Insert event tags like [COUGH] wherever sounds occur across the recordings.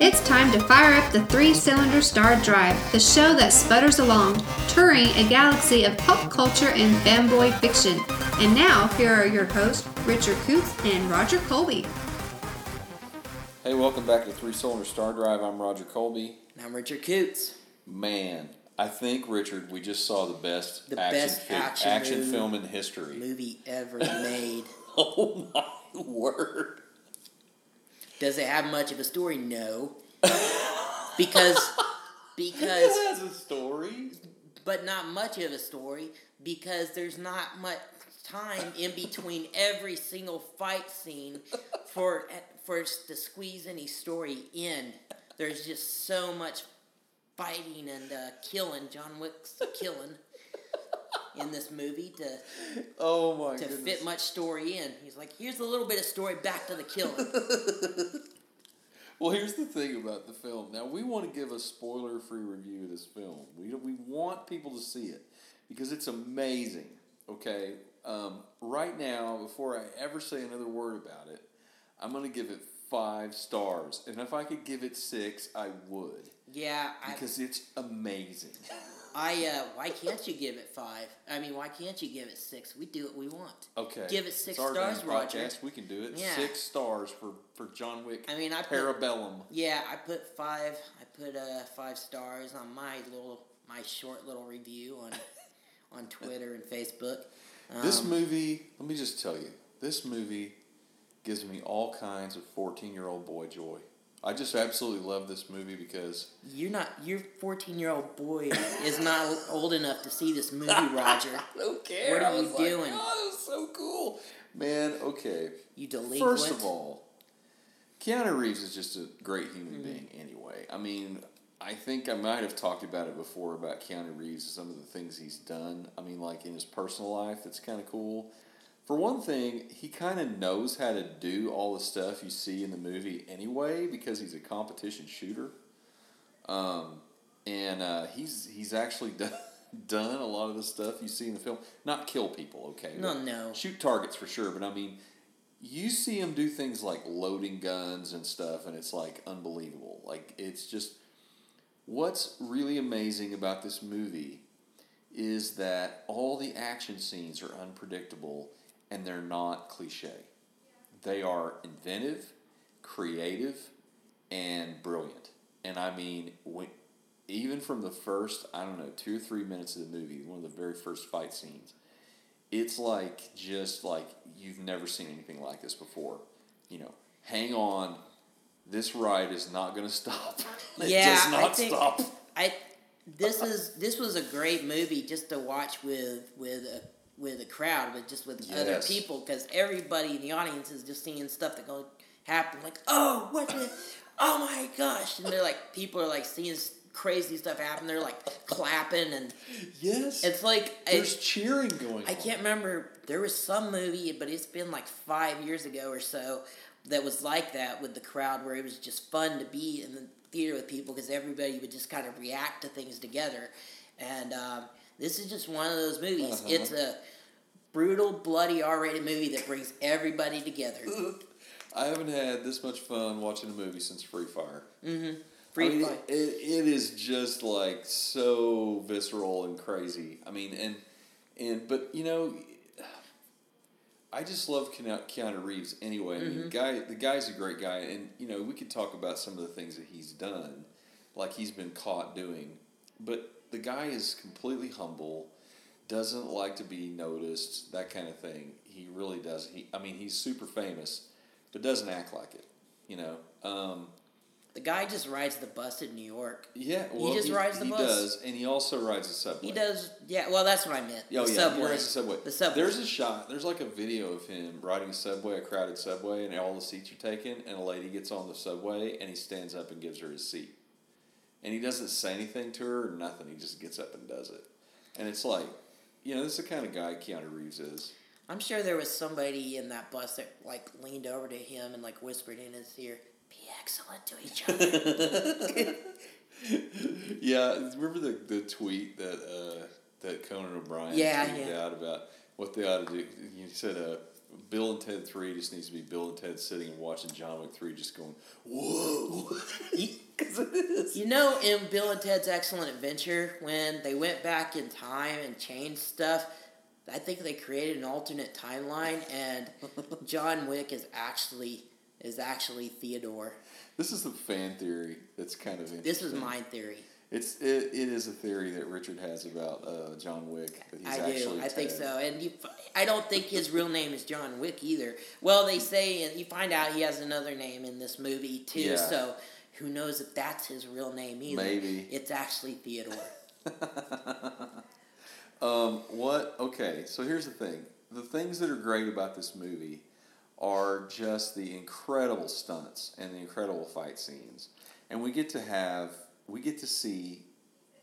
It's time to fire up the three cylinder Star Drive, the show that sputters along, touring a galaxy of pop culture and fanboy fiction. And now, here are your hosts, Richard Coots and Roger Colby. Hey, welcome back to Three Cylinder Star Drive. I'm Roger Colby. And I'm Richard Coots. Man, I think Richard, we just saw the best The action, best fi- action action movie- film in history. Movie ever made. [LAUGHS] Oh my word! Does it have much of a story? No. [LAUGHS] Because because It has a story. but not much of a story because there's not much time in between every single fight scene for for to squeeze any story in. There's just so much fighting and uh, killing. John Wick's killing in this movie to Oh my to goodness! fit much story in. He's like, here's a little bit of story back to the killing. [LAUGHS] Well, here's the thing about the film. Now, we want to give a spoiler-free review of this film. We we want people to see it because it's amazing. Okay, um, right now, before I ever say another word about it, I'm going to give it five stars. And if I could give it six, I would yeah, I, because it's amazing. [LAUGHS] I uh, why can't you give it five? I mean, why can't you give it six? We do what we want. Okay, Give it six stars, damn Roger. podcast. We can do it. Yeah. Six stars for for John Wick. I mean, I put- Parabellum. Yeah, I put five. I put uh, five stars on my little my short little review on [LAUGHS] on Twitter and Facebook. Um, This movie, let me just tell you, this movie gives me all kinds of 14 year old boy joy. I just absolutely love this movie because, you're not your 14 year old boy is not old enough to see this movie, [LAUGHS] Roger. I don't care. What are you like, doing? oh, that was so cool. Man, okay. You delete. First of all, Keanu Reeves is just a great human Mm-hmm. being anyway. I mean, I think I might have talked about it before about Keanu Reeves and some of the things he's done. I mean, like in his personal life, that's kind of cool. For one thing, he kind of knows how to do all the stuff you see in the movie anyway because he's a competition shooter. Um, and uh, he's he's actually [LAUGHS] done, done a lot of the stuff you see in the film. Not kill people, okay? No, no. Shoot targets for sure, but I mean, you see him do things like loading guns and stuff, and it's like unbelievable. Like it's just what's really amazing about this movie is that all the action scenes are unpredictable and they're not cliche. They are inventive, creative, and brilliant. And I mean, when, even from the first, I don't know, two or three minutes of the movie, one of the very first fight scenes, it's like just like you've never seen anything like this before. You know, hang on, this ride is not going to stop. [LAUGHS] it Yeah, does I not think- stop. I this is this was a great movie just to watch with with a with a crowd, but just with other people because everybody in the audience is just seeing stuff that go happen. Like, oh, what? The, oh my gosh! And they're like, people are like seeing crazy stuff happen. They're like clapping, and Yes, it's like I, there's cheering going. I on. can't remember. There was some movie, but it's been like five years ago or so that was like that with the crowd, where it was just fun to be in the theater with people because everybody would just kind of react to things together. And um, this is just one of those movies. Uh-huh. It's a brutal, bloody, R-rated movie that brings everybody together. [LAUGHS] I haven't had this much fun watching a movie since Free Fire. Free I mean, fight. it, it is just like so visceral and crazy. I mean, and and but you know, I just love Keanu Keanu Reeves anyway. I Mm-hmm. mean, guy, the guy's a great guy, and you know, we could talk about some of the things that he's done, like he's been caught doing. But the guy is completely humble, doesn't like to be noticed, that kind of thing. He really does. He, I mean, he's super famous, but doesn't act like it. You know. Um, The guy just rides the bus in New York. yeah, well, just rides the he bus. does, and he also rides the subway. He does, yeah. Well, that's what I meant. Oh the yeah, subway. he rides the subway. The subway. There's a shot. There's like a video of him riding a subway, a crowded subway, and all the seats are taken. And a lady gets on the subway, and he stands up and gives her his seat. And he doesn't say anything to her or nothing. He just gets up and does it. And it's like, you know, this is the kind of guy Keanu Reeves is. I'm sure there was somebody in that bus that like leaned over to him and like whispered in his ear, "Be excellent to each other." [LAUGHS] yeah, remember the, the tweet that uh, that Conan O'Brien Yeah, tweeted yeah. out about what they ought to do? You said, uh, Bill and Ted Three just needs to be Bill and Ted sitting and watching John Wick Three, just going, "Whoa!" [LAUGHS] Because [LAUGHS] it is. You know, in Bill and Ted's Excellent Adventure, when they went back in time and changed stuff, I think they created an alternate timeline, and [LAUGHS] John Wick is actually is actually Theodore. This is a fan theory that's kind of interesting. This is my theory. It's it, it is a theory that Richard has about uh, John Wick that he's I do. actually I think so, and you, I don't think his real name is John Wick either. Well, they say, and you find out he has another name in this movie too. Yeah. So, who knows if that's his real name either? Maybe. it's actually Theodore. [LAUGHS] Um, what? Okay, so here's the thing. The things that are great about this movie are just the incredible stunts and the incredible fight scenes, and we get to have we get to see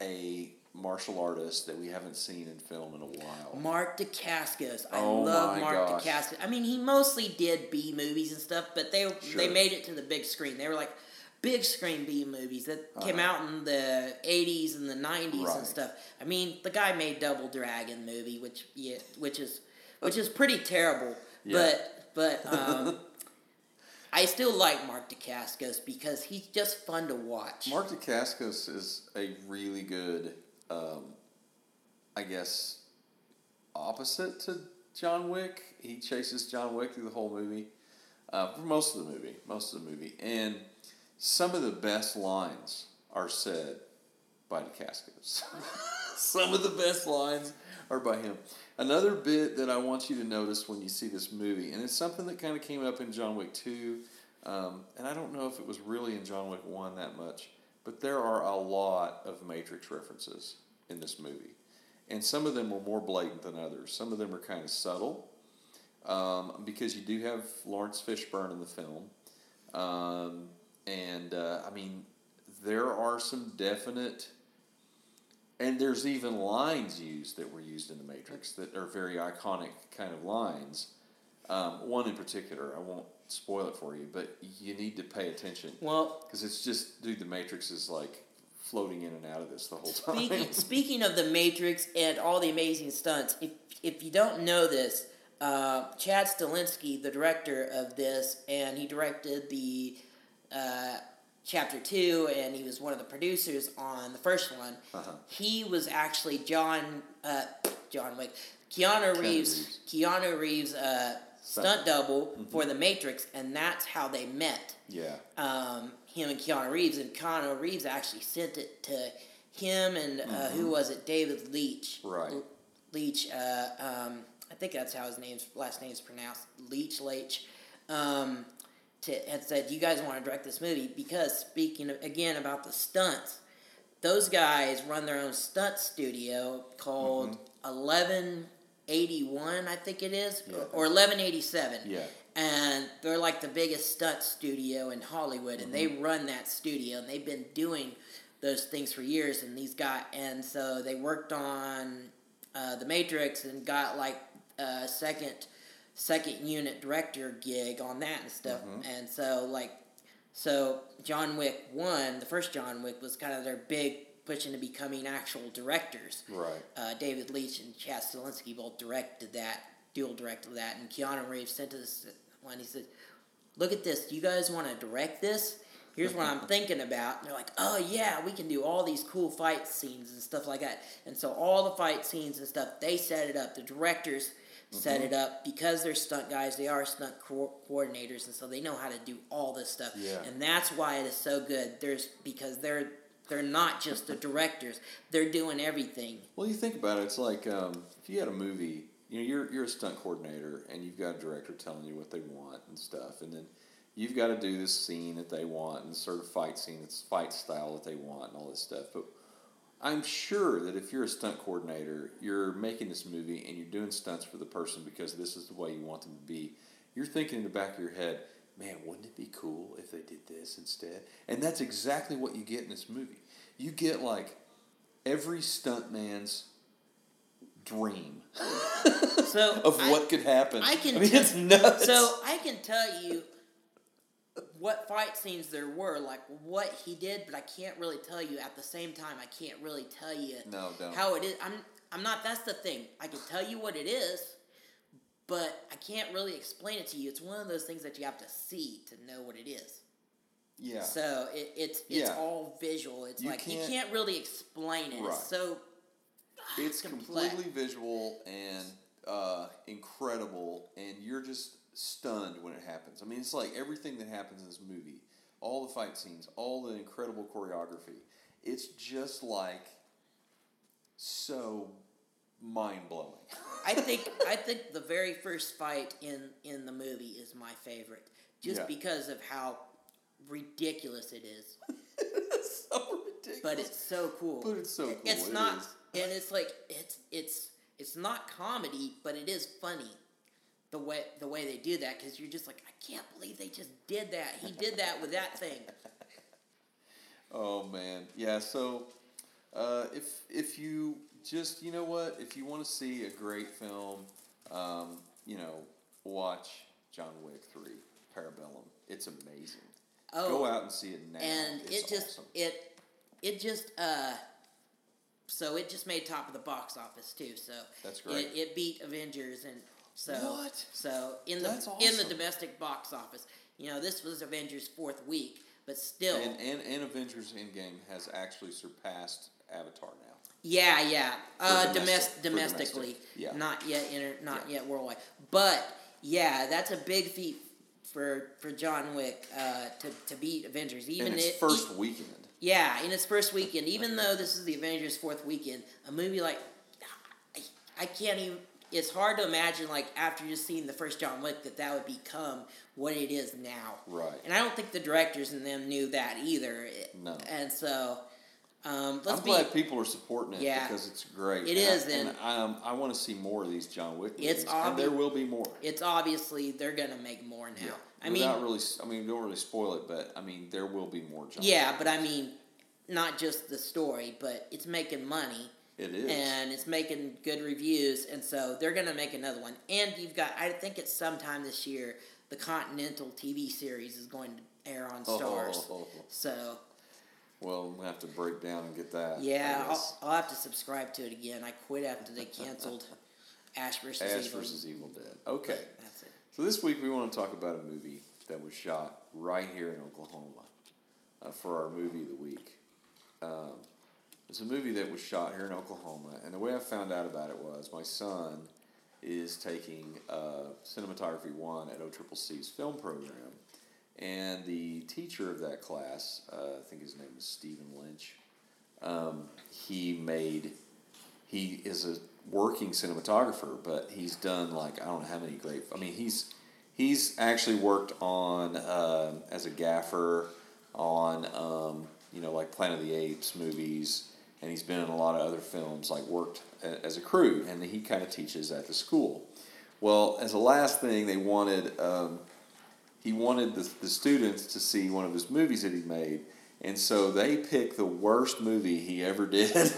a martial artist that we haven't seen in film in a while. Mark Dacascos. I Oh love my Mark gosh. Dacascos. I mean, he mostly did B movies and stuff, but they Sure. they made it to the big screen. They were like big screen B movies that came Uh-huh. out in the '80s and the '90s Right. and stuff. I mean, the guy made Double Dragon movie, which yeah, which is which is pretty terrible. Yeah. But but um, [LAUGHS] I still like Mark Dacascos because he's just fun to watch. Mark Dacascos is a really good, um, I guess, opposite to John Wick. He chases John Wick through the whole movie, uh, for most of the movie, most of the movie, and some of the best lines are said by Dacascos. [LAUGHS] some of the best lines are by him. Another bit that I want you to notice when you see this movie, and it's something that kind of came up in John Wick 2, um, and I don't know if it was really in John Wick 1 that much, but there are a lot of Matrix references in this movie. And some of them were more blatant than others. Some of them are kind of subtle, um, because you do have Laurence Fishburne in the film. Um, and, uh, I mean, there are some definite and there's even lines used that were used in the Matrix that are very iconic kind of lines. Um, one in particular, I won't spoil it for you, but you need to pay attention well, because it's just, dude, the Matrix is like floating in and out of this the whole time. Speaking, [LAUGHS] speaking of the Matrix and all the amazing stunts, if if you don't know this, uh, Chad Stahelski, the director of this, and he directed the uh, chapter two, and he was one of the producers on the first one. Uh-huh. He was actually John uh, John Wick, Keanu Reeves, Keanu Reeves' uh, stunt double for the Matrix, and that's how they met yeah, um, him and Keanu Reeves, and Keanu Reeves actually sent it to him and uh, who was it? David Leitch. Right. L- Leitch. Uh, um, I think that's how his name's last name is pronounced. Leitch. Leitch. Um, to and said, "You guys want to direct this movie?" Because speaking of, again about the stunts, those guys run their own stunt studio called Eleven Eighty One, I think it is, Yeah. or, Eleven Eighty Seven yeah, and they're like the biggest stunt studio in Hollywood, and they run that studio, and they've been doing those things for years. And these guys, and so they worked on uh, the Matrix and got like a second second unit director gig on that and stuff. And so like so John Wick one, the first John Wick was kind of their big push into becoming actual directors right. uh, David Leitch and Chad Stahelski both directed that, dual directed that, and Keanu Reeves sent us one. He said, "Look at this. Do you guys want to direct this? Here's what I'm [LAUGHS] thinking about." And they're like, "Oh yeah, we can do all these cool fight scenes and stuff like that." And so all the fight scenes and stuff, they set it up. The directors set it up because they're stunt guys. They are stunt co- coordinators, and so they know how to do all this stuff. Yeah. And that's why it is so good. There's because they're they're not just the directors; they're doing everything. Well, you think about it, it's like um, if you had a movie, you know, you're you're a stunt coordinator and you've got a director telling you what they want and stuff, and then you've got to do this scene that they want and sort of fight scene, this fight style that they want and all this stuff. But I'm sure that if you're a stunt coordinator, you're making this movie and you're doing stunts for the person because this is the way you want them to be. You're thinking in the back of your head, man, wouldn't it be cool if they did this instead? And that's exactly what you get in this movie. You get like every stuntman's dream So [LAUGHS] of I- what could happen. I can I mean, tell- it's nuts. So I can tell you what fight scenes there were, like what he did, but I can't really tell you at the same time. I can't really tell you no, don't. how it is. I'm I'm not. That's the thing. I can tell you what it is, but I can't really explain it to you. It's one of those things that you have to see to know what it is. Yeah. So it, it's it's Yeah. all visual. It's You like can't- you can't really explain it. Right. It's so it's complex. completely visual and uh, incredible, and you're just stunned when it happens. I mean, it's like everything that happens in this movie, all the fight scenes, all the incredible choreography. It's just like so mind blowing. I think [LAUGHS] I think the very first fight in in the movie is my favorite, just Yeah. because of how ridiculous it is. [LAUGHS] it's so ridiculous. But it's so cool. But it's so cool. It's It not, is. and it's like it's it's it's not comedy, but it is funny. The way the way they do that, because you're just like, I can't believe they just did that. He did that with that thing. [LAUGHS] Oh man, yeah. So uh, if if you just you know what, if you want to see a great film, um, you know, watch John Wick Three, Parabellum. It's amazing. Oh, Go out and see it now. and It's it just awesome. it it just uh so it just made top of the box office too so That's great. it, it beat avengers and so What? so in the That's in the domestic box office you know this was avengers fourth week but still and, and and Avengers Endgame has actually surpassed Avatar now. yeah yeah uh domestic- domestic, domestically domestic, yeah. not yet inter, not Yeah. yet worldwide but yeah that's a big feat for for John Wick uh, to, to beat Avengers even in its it, first weekend. Yeah, in its first weekend, even though this is the Avengers' fourth weekend, a movie like I, I can't even. It's hard to imagine, like after just seeing the first John Wick, that that would become what it is now. Right. And I don't think the directors and them knew that either. No. And so, um, let's I'm be. glad people are supporting it Yeah. because it's great. It and is, I, and and- um, I want to see more of these John Wick It's movies, and there will be more. It's obviously they're gonna make more now. I mean, Without really, I mean, don't really spoil it, but I mean, there will be more John. yeah, but I mean, not just the story, but it's making money. It is. and it's making good reviews, and so they're gonna make another one. And you've got, I think it's sometime this year, the Continental TV series is going to air on Starz. Oh, So well, we'll have to break down and get that. Yeah, I'll. I'll have to subscribe to it again. I quit after they canceled [LAUGHS] Ash versus Ash Evil. versus Evil Dead. Okay, That's it. so this week we want to talk about a movie that was shot right here in Oklahoma uh, for our movie of the week. Um, it's a movie that was shot here in Oklahoma, and the way I found out about it was my son is taking uh, cinematography one at OCCC's film program, and the teacher of that class, uh, I think his name is Stephen Lynch, um, he made he is a working cinematographer, but he's done like I don't know how many great. I mean, he's he's actually worked on uh, as a gaffer on um, you know like Planet of the Apes movies, and he's been in a lot of other films. Like worked as a crew, and he kind of teaches at the school. Well, as a last thing, they wanted um, he wanted the, the students to see one of his movies that he made, and so they picked the worst movie he ever [LAUGHS] did.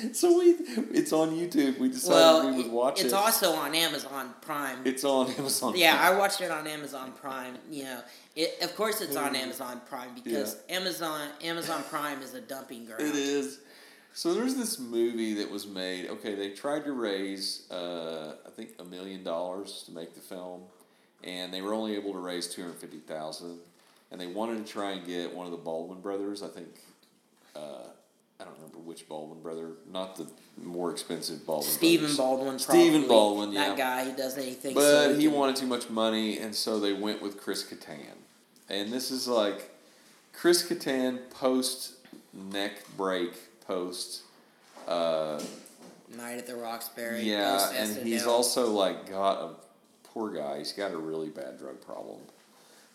[LAUGHS] so we, it's on YouTube. We decided Well, we would watch it's it. It's also on Amazon Prime. It's on Amazon. yeah, Prime. I watched it on Amazon Prime. You know, it, of course it's on Amazon Prime because Amazon Amazon Prime is a dumping ground. It is. So there's this movie that was made. Okay, they tried to raise, uh, I think, a million dollars to make the film, and they were only able to raise two hundred fifty thousand. And they wanted to try and get one of the Baldwin brothers. I think, uh, I don't remember which Baldwin brother, not the more expensive Baldwin. Stephen. Baldwin. Stephen. Baldwin, yeah. That guy, he does anything. But so he wanted too much money, and so they went with Chris Kattan. And this is like Chris Kattan post neck break, post. Uh, Night at the Roxbury. yeah, and he's also like got a poor guy. He's got a really bad drug problem.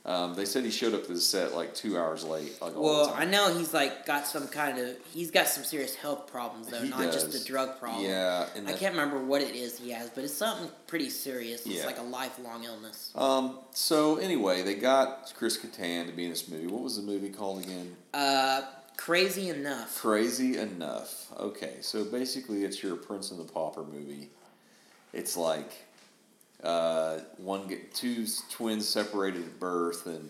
Um, they said he showed up to the set like two hours late. Like all Well, I know he's like got some kind of. He's got some serious health problems though, He not just does. the drug problem. Yeah, and I can't remember what it is he has, but it's something pretty serious. It's Yeah. like a lifelong illness. Um, so anyway, they got Chris Kattan to be in this movie. What was the movie called again? Uh, crazy enough. Crazy enough. Okay, so basically, it's your Prince and the Pauper movie. It's like uh, one two twins separated at birth, and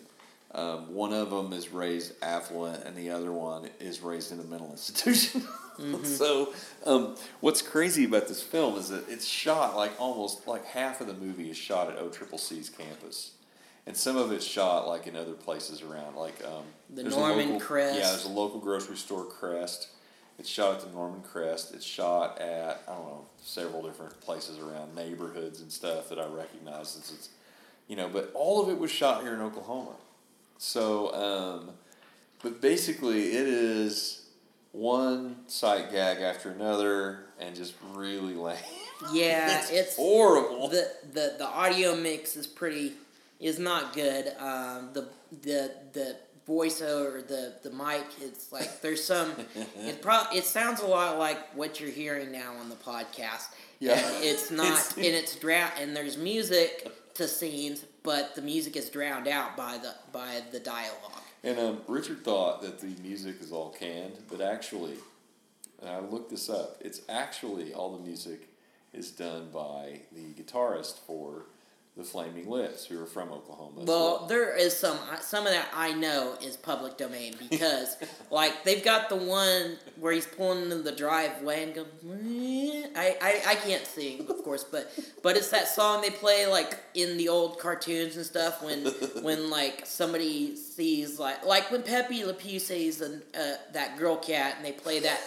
Um, one of them is raised affluent, and the other one is raised in a mental [LAUGHS] institution. so, um, what's crazy about this film is that it's shot like almost like half of the movie is shot at OCCC's campus, and some of it's shot like in other places around, like um, The Norman local- Crest. Yeah, there's a local grocery store, Crest. It's shot at the Norman Crest. It's shot at I don't know several different places around neighborhoods and stuff that I recognize. Since it's you know, but all of it was shot here in Oklahoma. So, um, but basically, it is one sight gag after another, and just really [LAUGHS] lame. Yeah, it's, it's horrible. the the the audio mix is pretty is not good. Um, the the the voiceover, the the mic, it's like there's some. [LAUGHS] it pro it sounds a lot like what you're hearing now on the podcast. Yeah. and it's [LAUGHS] not, It's- and it's drown, and there's music to scenes, but the music is drowned out by the by the dialogue. And um, Richard thought that the music is all canned, but actually, and I looked this up. It's actually all the music is done by the guitarist for the Flaming Lips, who are from Oklahoma. as Well, there is some some of that I know is public domain [LAUGHS] because like they've got the one where he's pulling into the driveway and go. I, I I can't sing, of course, but but it's that song they play like in the old cartoons and stuff when when like somebody sees like like when Pepe Le Pew sees an, uh, that girl cat and they play that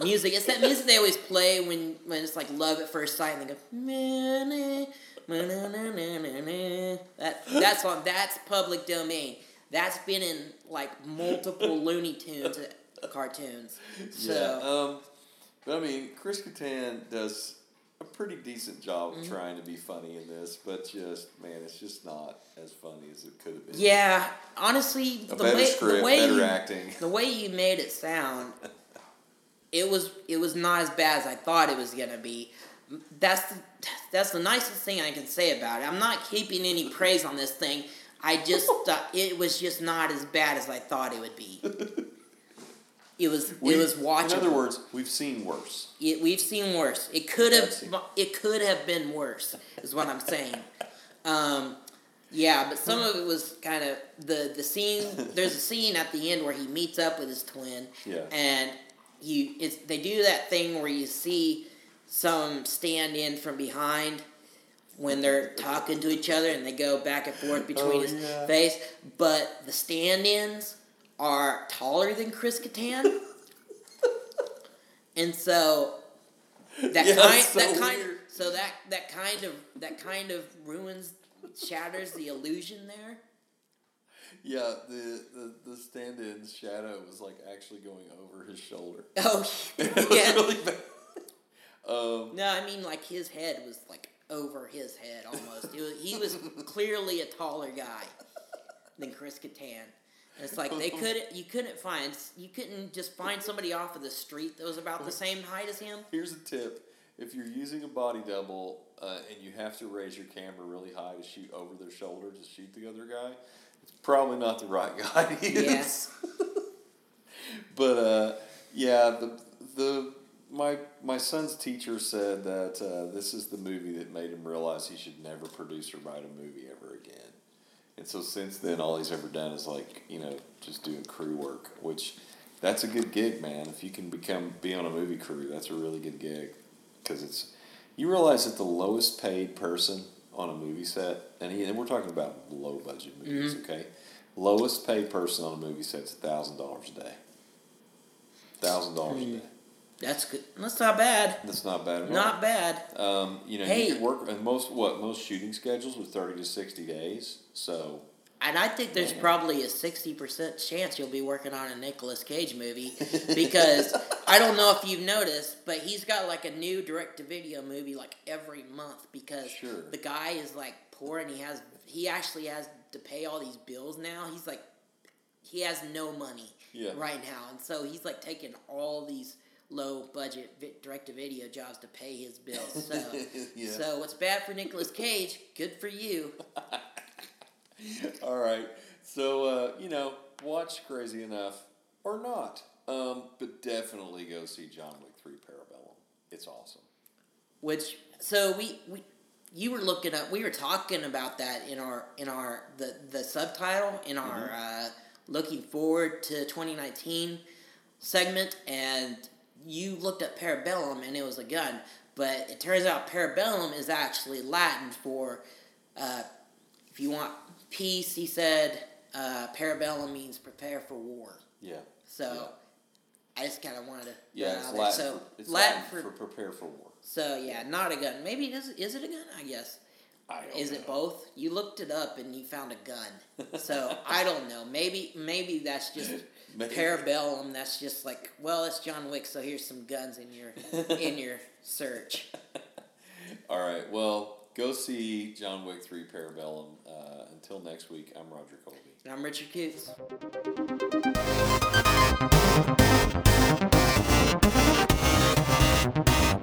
music. It's that music they always play when when it's like love at first sight and they go. "Na-na, na-na-na-na-na-na." That that song that's public domain. That's been in like multiple Looney Tunes uh, cartoons. So Yeah. Um, but I mean, Chris Kattan does a pretty decent job Mm-hmm. of trying to be funny in this, but just man, it's just not as funny as it could have been. yeah, honestly, A the way script, the way better you, acting. the way you made it sound, [LAUGHS] it was it was not as bad as I thought it was gonna be. That's the, that's the nicest thing I can say about it. I'm not keeping any praise on this thing. I just [LAUGHS] thought it was just not as bad as I thought it would be. [LAUGHS] It was We- it was watchable. In other words, we've seen worse. It, we've seen worse. It could have it could have been worse. Is what I'm saying. [LAUGHS] Um, yeah, but some of it was kind of the the scene. There's a scene at the end where he meets up with his twin. Yeah. And you it's they do that thing where you see some stand in from behind when they're talking to each other and they go back and forth oh, between Oh, his yeah. face. But the stand ins are taller than Chris Kattan. [LAUGHS] and so that Yeah, kind so that kind weird. so that that kind of that kind of ruins shatters the illusion there. Yeah, the, the, the stand-in's shadow was like actually going over his shoulder. [LAUGHS] Oh [LAUGHS] It was yeah. really bad. Um, No, I mean like his head was like over his head almost. Was, he was clearly a taller guy than Chris Kattan. And it's like they [LAUGHS] couldn't you couldn't find you couldn't just find somebody off of the street that was about the same height as him. here's a tip: if you're using a body double uh, and you have to raise your camera really high to shoot over their shoulder to shoot the other guy, probably not the right [LAUGHS] guy to use. Yes. [LAUGHS] but uh, yeah, the the my my son's teacher said that uh, this is the movie that made him realize he should never produce or write a movie ever again. And so since then, all he's ever done is like you know just doing crew work, which that's a good gig, man. If you can become be on a movie crew, that's a really good gig because it's you realize that the lowest paid person on a movie set, and, he, and we're talking about low budget movies, okay? Lowest paid person on a movie set is thousand dollars a day. Thousand dollars a day. That's good. That's not bad. That's not bad at all. Not bad. Um, you know, Hey. you could work and most what most shooting schedules with thirty to sixty days. So And I think there's Man. probably a sixty percent chance you'll be working on a Nicolas Cage movie [LAUGHS] because I don't know if you've noticed, but he's got like a new direct to video movie like every month because Sure. the guy is like poor and he has he actually has to pay all these bills now. He's like he has no money Yeah. right now, and so he's like taking all these low budget vi- direct to video jobs to pay his bills. So [LAUGHS] Yeah. so what's bad for Nicolas Cage? Good for you. [LAUGHS] [LAUGHS] all right. So uh, you know, watch Crazy Enough or not. Um, but definitely go see John Wick Three Parabellum. It's awesome. Which so we we you were looking up. We were talking about that in our in our the the subtitle in our uh, looking forward to 2019 segment, and you looked up parabellum, and it was a gun. But it turns out parabellum is actually Latin for uh, if you want peace. He said uh, parabellum means prepare for war. Yeah. So I just kind of wanted to Yeah, it's. Latin. So for, it's Latin, Latin for, for prepare for war. so yeah, not a gun. Maybe it is. Is it a gun? I guess. I don't Is know. it both? You looked it up and you found a gun. [LAUGHS] So I don't know. Maybe maybe that's just [LAUGHS] Maybe. parabellum. That's just like well, it's John Wick, so here's some guns in your in [LAUGHS] your search. All right. Well, go see John Wick 3 Parabellum. Uh, until next week, I'm Roger Colby. And I'm Richard. Thank